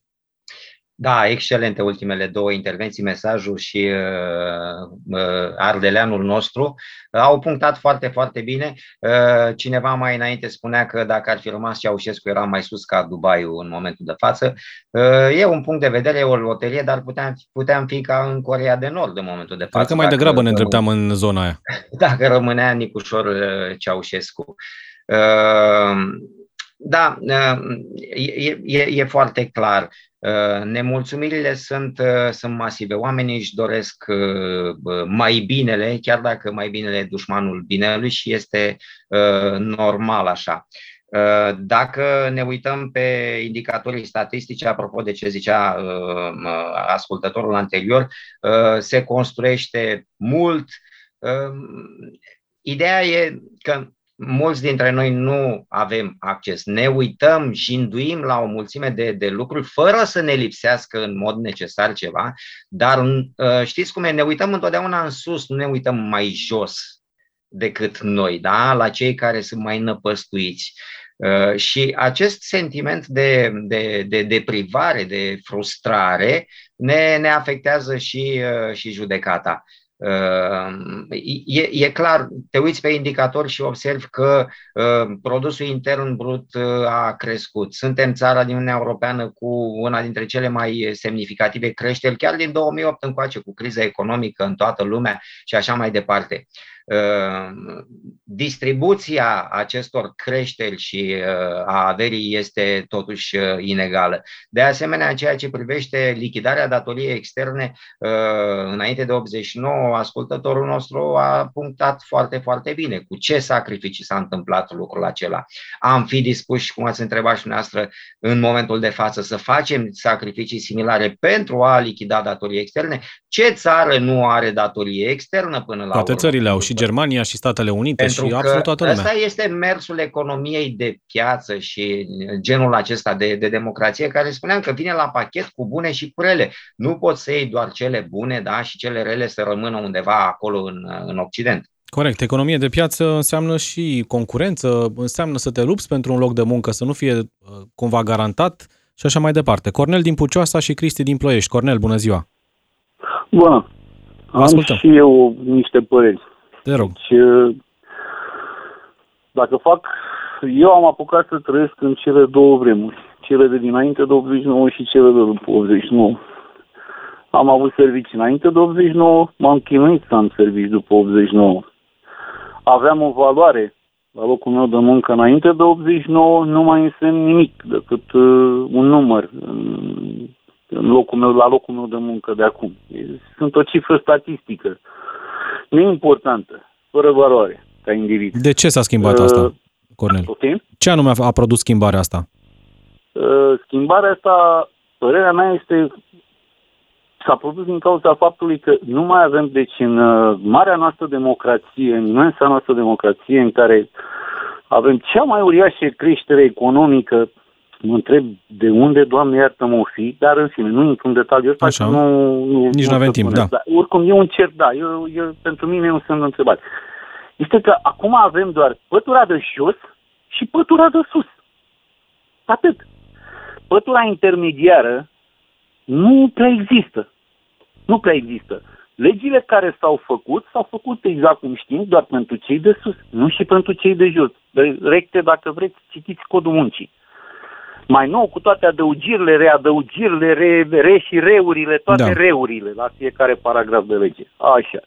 Da, excelente ultimele două intervenții, mesajul și uh, uh, ardeleanul nostru. Uh, au punctat foarte, foarte bine. Uh, cineva mai înainte spunea că dacă ar fi rămas Ceaușescu era mai sus ca Dubai în momentul de față. Uh, e un punct de vedere, e o loterie, dar puteam, puteam fi ca în Corea de Nord în momentul de față. Cred că mai dacă- degrabă ne îndreptam în zona aia. dacă rămânea Nicușor uh, Ceaușescu. Uh, Da, uh, e, e, e foarte clar. Uh, Nemulțumirile sunt, uh, sunt masive. Oamenii își doresc uh, mai binele, chiar dacă mai binele e dușmanul binelui și este uh, normal așa. Uh, Dacă ne uităm pe indicatorii statistici, apropo de ce zicea uh, ascultătorul anterior, uh, se construiește mult. Uh, Ideea e că mulți dintre noi nu avem acces. Ne uităm, jinduim la o mulțime de, de lucruri fără să ne lipsească în mod necesar ceva, dar uh, știți cum e, ne uităm întotdeauna în sus, nu ne uităm mai jos decât noi, da? la cei care sunt mai năpăstuiți. Uh, și acest sentiment de, de, de deprivare, de frustrare, ne, ne afectează și, uh, și judecata. E, e clar, te uiți pe indicator și observi că uh, produsul intern brut uh, a crescut. Suntem țara din Uniunea Europeană cu una dintre cele mai semnificative creșteri, chiar din 2008 încoace, cu criza economică în toată lumea și așa mai departe. Distribuția acestor creșteri și a averii este totuși inegală. De asemenea, în ceea ce privește lichidarea datoriei externe, înainte de 89, ascultătorul nostru a punctat foarte, foarte bine cu ce sacrificii s-a întâmplat lucrul acela. Am fi dispuși, cum ați întrebat și noastră, în momentul de față să facem sacrificii similare pentru a lichida datorii externe? Ce țară nu are datorie externă până la Toate urmă? țările au, și Germania, și Statele Unite, Pentru și că absolut toată lumea. Asta este mersul economiei de piață și genul acesta de, de democrație care spuneam că vine la pachet cu bune și cu rele. Nu poți să iei doar cele bune da, și cele rele să rămână undeva acolo în, în Occident. Corect. Economie de piață înseamnă și concurență, înseamnă să te lupți pentru un loc de muncă, să nu fie uh, cumva garantat și așa mai departe. Cornel din Pucioasa și Cristi din Ploiești. Cornel, bună ziua! Bună! Am Ascultăm. și eu niște păreri. Te rog. Deci, dacă fac... Eu am apucat să trăiesc în cele două vremuri. Cele de dinainte de 89 și cele de după 89. Am avut servicii înainte de 89, m-am chinuit să am servici după 89. Aveam o valoare la locul meu de muncă înainte de 89, nu mai însemn nimic decât uh, un număr în, în locul meu, la locul meu de muncă de acum. Sunt o cifră statistică neimportantă, fără valoare ca individ. De ce s-a schimbat Uh, asta, Cornel? Poftim? Ce anume a a produs schimbarea asta? Uh, Schimbarea asta, părerea mea este s-a produs din cauza faptului că nu mai avem, deci în uh, marea noastră democrație, în imensa noastră democrație în care Avem cea mai uriașă creștere economică, mă întreb de unde, Doamne iartă-mă, o fi, dar în fine, nu intru în detaliu ăsta, Așa. că nu, nu, Nici nu avem timp, spuneți. da. Dar, oricum, e un cer, da, e, e, pentru mine e un semn de întrebare. Este că acum avem doar pătura de jos și pătura de sus. Atât. Pătura intermediară nu prea există. Nu prea există. Legile care s-au făcut, s-au făcut exact cum știm, doar pentru cei de sus, nu și pentru cei de jos. De recte, dacă vreți, citiți codul muncii. Mai nou, cu toate adăugirile, readăugirile, re, re și reurile, toate Da. da. reurile la fiecare paragraf de lege. Așa.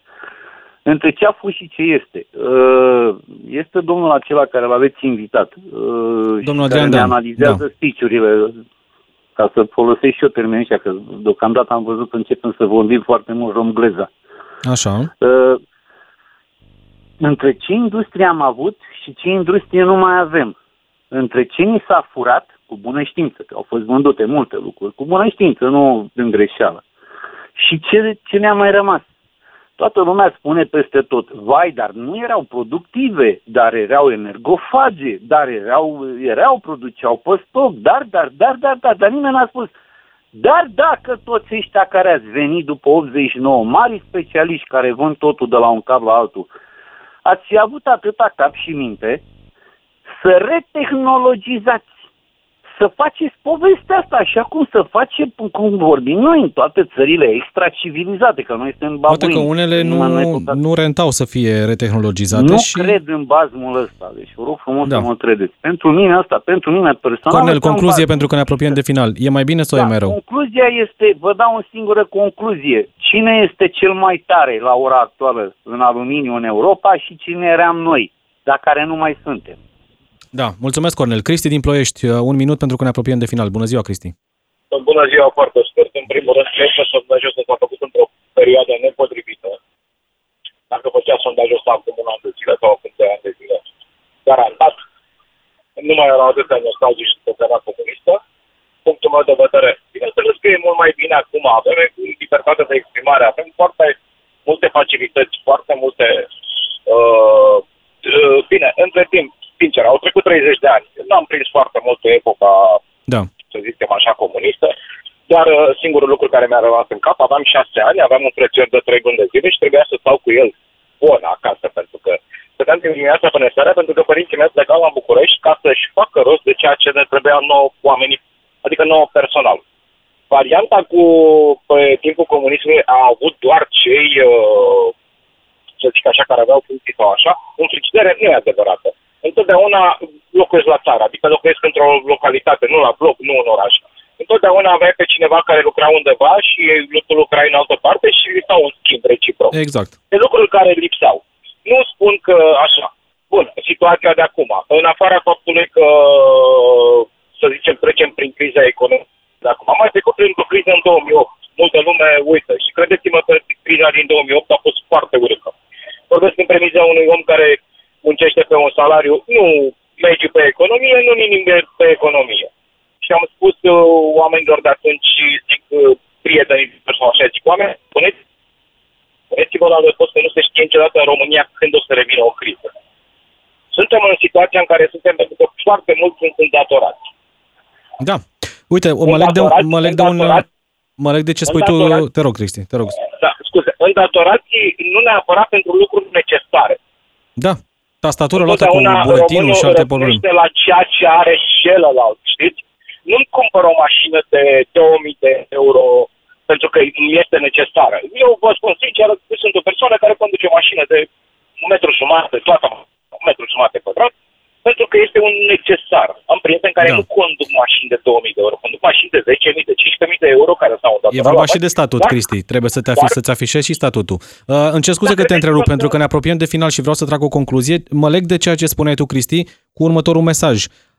Între ce a fost și ce este? Uh, Este domnul acela care l-aveți invitat. uh, și Domnul care Adrian ne Dan. analizează Da. sticiurile ca să folosesc și eu termenii ăștia, că deocamdată am văzut că începem să vorbim foarte mult romgleza. Așa. Uh, între ce industrie am avut și ce industrie nu mai avem. Între ce ni s-a furat, cu bună știință, că au fost vândute multe lucruri, cu bună știință, nu în greșeală. Și ce, ce ne-a mai rămas? Toată lumea spune peste tot, vai, dar nu erau productive, dar erau energofage, dar erau, erau produceau pe stoc, dar, dar, dar, dar, dar, dar nimeni n-a spus, dar dacă toți ăștia care ați venit după 89, mari specialiști care vând totul de la un cap la altul, ați fi avut atâta cap și minte să retehnologizați, să faceți povestea asta așa cum să face, cum vorbim noi în toate țările extra-civilizate, că noi suntem babuini. Poate că unele Suntem nu, în epoca- nu rentau să fie retehnologizate nu și... cred în bazmul ăsta, deci vă rog frumos Da. să mă credeți. Pentru mine asta, pentru mine personal... Cornel, ăsta e un concluzie bazm. pentru că ne apropiem de final. E mai bine sau e mai rău? Concluzia este, vă dau o singură concluzie. Cine este cel mai tare la ora actuală în aluminiu în Europa și cine eram noi, dar care nu mai suntem? Da, mulțumesc, Cornel. Cristi din Ploiești, uh, un minut pentru că ne apropiem de final. Bună ziua, Cristi. Bună ziua, foarte scurt. În primul rând, cred că sondajul ăsta s-a făcut într-o perioadă nepotrivită. Dacă făcea sondajul ăsta acum un an de zile sau acum doi ani de zile, garantat, nu mai erau atâtea nostalgici și problema comunistă. Punctul meu de vedere, bineînțeles că e mult mai bine acum, avem libertate de exprimare, avem foarte multe facilități, foarte multe... Uh, uh, bine, între timp, sincer, au trecut 30 de ani. N-am prins foarte mult pe epoca Da. să zicem așa, comunistă, dar uh, singurul lucru care mi-a rămas în cap, aveam șase ani, aveam un frățior de trei luni de zile și trebuia să stau cu el bun acasă, pentru că stăteam din dimineața până seara, pentru că părinții mei plecau la București ca să-și facă rost de ceea ce ne trebuia nouă oamenii, adică nouă personal. Varianta cu pe timpul comunismului a avut doar cei, uh, să zic așa, care aveau funcții sau așa, în frigidere nu e adevărată. Întotdeauna locuiesc la țară, adică locuiesc într-o localitate, nu la bloc, nu în oraș. Întotdeauna aveai pe cineva care lucra undeva și tu lucrai în altă parte și sau un schimb reciproc. Exact. De lucruri care lipseau. Nu spun că așa. Bun, situația de acum. În afara faptului că, să zicem, trecem prin criza economică de acum. Am mai trecut printr-o criză în 2008. Multă lume uită. Și credeți-mă că criza din 2008 a fost foarte urâtă. Vorbesc în premiza unui om care muncește pe un salariu, nu mediu pe economie, nu minim pe economie. Și am spus uh, oamenilor de atunci, zic, uh, prietenii sau așa, zic, oameni, spuneți, spuneți-vă la răspuns că nu se știe niciodată în România când o să revină o criză. Suntem în situația în care suntem, pentru că foarte mulți sunt îndatorați. Da. Uite, o mă leg de, Îndatorați, mă leg de un... îndatorați. Mă leg de ce spui tu... Îndatorați. Te rog, Cristi, te rog. Da, scuze, îndatorați nu neapărat pentru lucruri necesare. Da. Tastatură luată cu Întotdeauna buletinul românul și alte probleme. răspunde la ceea ce are celălalt, știți? Nu-mi cumpăr o mașină de 2000 de euro pentru că îmi este necesară. Eu vă spun sincer, eu sunt o persoană care conduce o mașină de un metru jumătate, toată un metru jumătate pătrat, pentru că este un necesar. Am prieteni care Da. nu conduc mașini de 2000 de euro, conduc mașini de 10.000, de 15.000 de euro care s-au dat E vorba și de statut, Cristi. Trebuie să te afi, Dar- să-ți afișezi și statutul. Uh, îmi cer scuze Dacă că te întrerup, vreți să- pentru că ne apropiem de final și vreau să trag o concluzie. Mă leg de ceea ce spuneai tu, Cristi, cu următorul mesaj.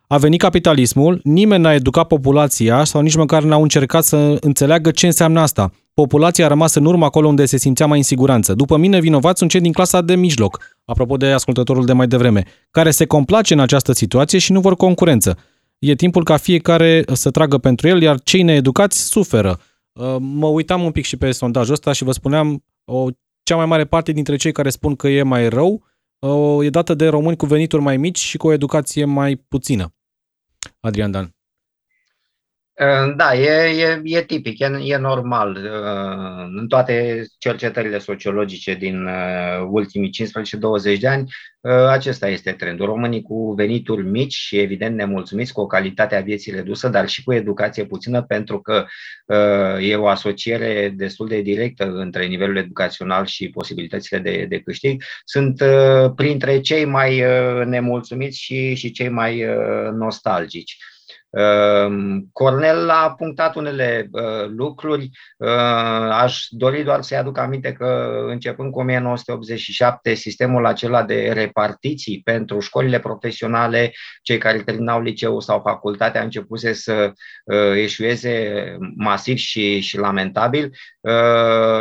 A venit capitalismul, nimeni n-a educat populația sau nici măcar n-au încercat să înțeleagă ce înseamnă asta. Populația a rămas în urmă acolo unde se simțea mai în siguranță. După mine, vinovați sunt cei din clasa de mijloc, apropo de ascultătorul de mai devreme, care se complace în această situație și nu vor concurență. E timpul ca fiecare să tragă pentru el, iar cei needucați suferă. Uh, Mă uitam un pic și pe sondajul ăsta și vă spuneam, o, cea mai mare parte dintre cei care spun că e mai rău uh, e dată de români cu venituri mai mici și cu o educație mai puțină. Adrian Dan. Da, e, e, e tipic, e, e normal. În toate cercetările sociologice din ultimii 15-20 de ani, acesta este trendul. Românii cu venituri mici și evident nemulțumiți cu o calitate a vieții redusă, dar și cu educație puțină, pentru că e o asociere destul de directă între nivelul educațional și posibilitățile de, de câștig, sunt printre cei mai nemulțumiți și, și cei mai nostalgici. Ehm, Cornel a punctat unele uh, lucruri. Uh, aș dori doar să-i aduc aminte că începând cu 1987, sistemul acela de repartiții pentru școlile profesionale, cei care terminau liceu sau facultate, a început să uh, eșueze masiv și, și lamentabil.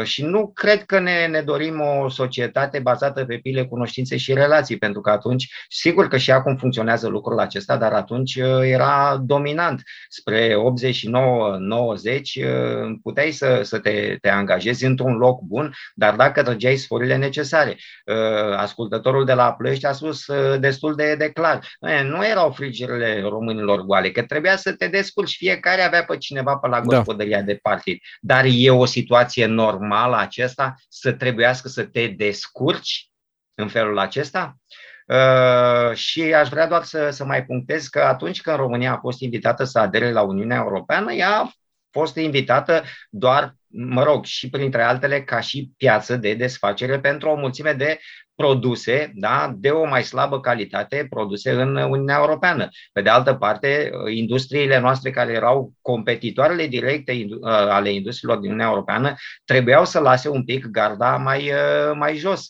Și nu cred că ne, ne dorim o societate bazată pe pile, cunoștințe și relații, pentru că atunci, sigur că și acum funcționează lucrul acesta, dar atunci era dominant. Spre 89-90 puteai să, să te, te angajezi într-un loc bun, dar dacă trăgeai sforile necesare. Ascultătorul de la Plăiești a spus destul de, de clar. Nu erau frigirile românilor goale, că trebuia să te descurci. Fiecare avea pe cineva pe la da. gospodăria da. de partid. Dar e o situație normală acesta să trebuiască să te descurci în felul acesta? Uh, și aș vrea doar să, să mai punctez că atunci când România a fost invitată să adere la Uniunea Europeană, ea a fost invitată doar, mă rog, și printre altele, ca și piață de desfacere pentru o mulțime de produse da, de o mai slabă calitate produse în Uniunea Europeană. Pe de altă parte, industriile noastre care erau competitoarele directe uh, ale industriilor din Uniunea Europeană trebuiau să lase un pic garda mai, uh, mai jos.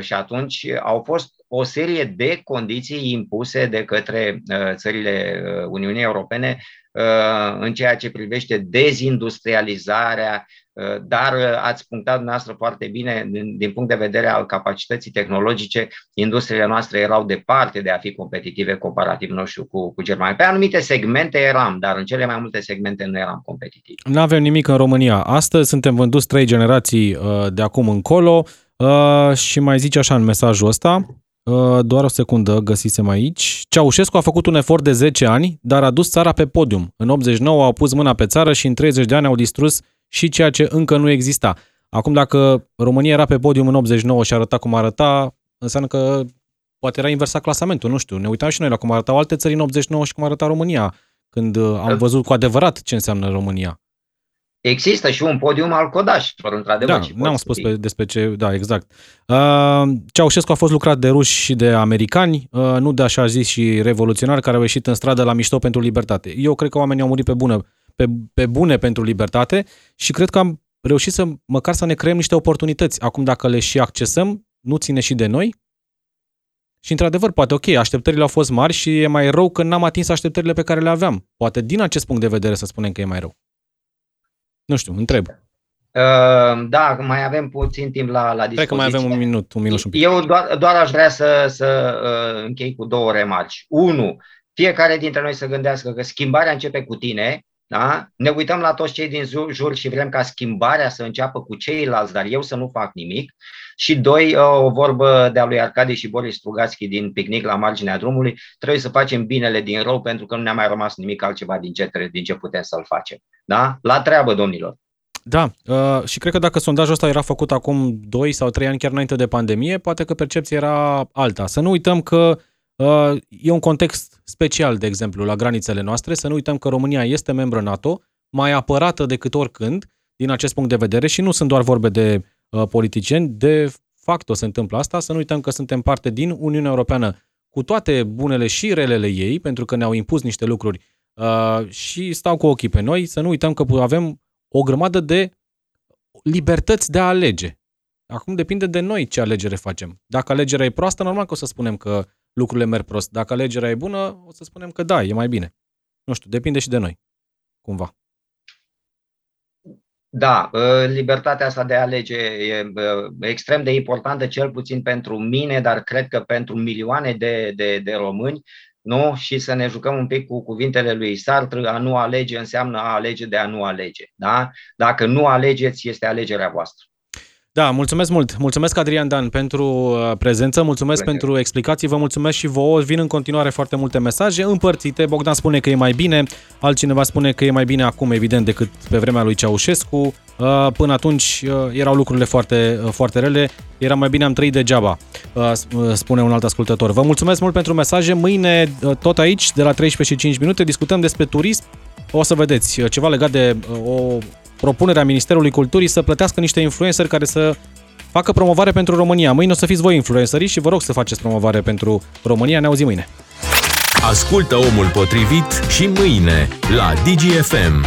Și atunci au fost o serie de condiții impuse de către uh, țările uh, Uniunii Europene uh, în ceea ce privește dezindustrializarea, dar ați punctat dumneavoastră foarte bine, din, din punct de vedere al capacității tehnologice, industriile noastre erau departe de a fi competitive comparativ, nu știu, cu, cu Germania. Pe anumite segmente eram, dar în cele mai multe segmente nu eram competitivi. Nu avem nimic în România. Astăzi suntem vânduți trei generații de acum încolo și mai zice așa în mesajul ăsta, Uh, doar o secundă, găsisem aici. Ceaușescu a făcut un efort de 10 ani, dar a dus țara pe podium. În 89 au pus mâna pe țară și în 30 de ani au distrus și ceea ce încă nu exista. Acum, dacă România era pe podium în 89 și arăta cum arăta, înseamnă că poate era inversat clasamentul, nu știu. Ne uitam și noi la cum arătau alte țări în 89 și cum arăta România, când uh, am văzut cu adevărat ce înseamnă România. Există și un podium al codașilor, într-adevăr. Da, n-am spus pe, despre ce, da, exact. Uh, Ceaușescu a fost lucrat de ruși și de americani, uh, nu de așa zis și revoluționari care au ieșit în stradă la mișto pentru libertate. Eu cred că oamenii au murit pe bune, pe, pe bune pentru libertate și cred că am reușit să măcar să ne creăm niște oportunități. Acum dacă le și accesăm, nu ține și de noi? Și într-adevăr, poate ok, așteptările au fost mari și e mai rău că n-am atins așteptările pe care le aveam. Poate din acest punct de vedere să spunem că e mai rău. Nu știu, întreb. Uh, da, mai avem puțin timp la, la dispoziție. Cred că mai avem un minut, un minut și un pic. Eu doar, doar aș vrea să, să uh, închei cu două remarci. Unu, fiecare dintre noi să gândească că schimbarea începe cu tine, da? Ne uităm la toți cei din jur și vrem ca schimbarea să înceapă cu ceilalți, dar eu să nu fac nimic. Și doi, uh, o vorbă de-a lui Arcadi și Boris Strugațchi din picnic la marginea drumului, trebuie să facem binele din rău pentru că nu ne-a mai rămas nimic altceva din ce, din ce putem să-l facem. Da? La treabă, domnilor! Da, uh, și cred că dacă sondajul ăsta era făcut acum 2 sau 3 ani chiar înainte de pandemie, poate că percepția era alta. Să nu uităm că uh, e un context special, de exemplu, la granițele noastre, să nu uităm că România este membră NATO, mai apărată decât oricând, din acest punct de vedere, și nu sunt doar vorbe de uh, politicieni, de facto se întâmplă asta, să nu uităm că suntem parte din Uniunea Europeană cu toate bunele și relele ei, pentru că ne-au impus niște lucruri uh, și stau cu ochii pe noi, să nu uităm că avem o grămadă de libertăți de a alege. Acum depinde de noi ce alegere facem. Dacă alegerea e proastă, normal că o să spunem că lucrurile merg prost. Dacă alegerea e bună, o să spunem că da, e mai bine. Nu știu, depinde și de noi, cumva. Da, ă, libertatea asta de a alege e extrem de importantă, cel puțin pentru mine, dar cred că pentru milioane de, de, de români, nu? Și să ne jucăm un pic cu cuvintele lui Sartre, a nu alege înseamnă a alege de a nu alege. Da? Dacă nu alegeți, este alegerea voastră. Da, mulțumesc mult. Mulțumesc, Adrian Dan, pentru uh, prezență, mulțumesc Plăcere. pentru explicații, vă mulțumesc și vouă. Vin în continuare foarte multe mesaje împărțite. Bogdan spune că e mai bine, altcineva spune că e mai bine acum, evident, decât pe vremea lui Ceaușescu. Uh, Până atunci uh, erau lucrurile foarte, uh, foarte rele, era mai bine am trăit degeaba, uh, s- uh, spune un alt ascultător. Vă mulțumesc mult pentru mesaje. Mâine, uh, tot aici, de la 13 și 5 minute, discutăm despre turism. O să vedeți uh, ceva legat de uh, o propunere a Ministerului Culturii să plătească niște influenceri care să facă promovare pentru România. Mâine o să fiți voi influencerii și vă rog să faceți promovare pentru România. Ne auzim mâine. Ascultă omul potrivit și mâine la DGFM.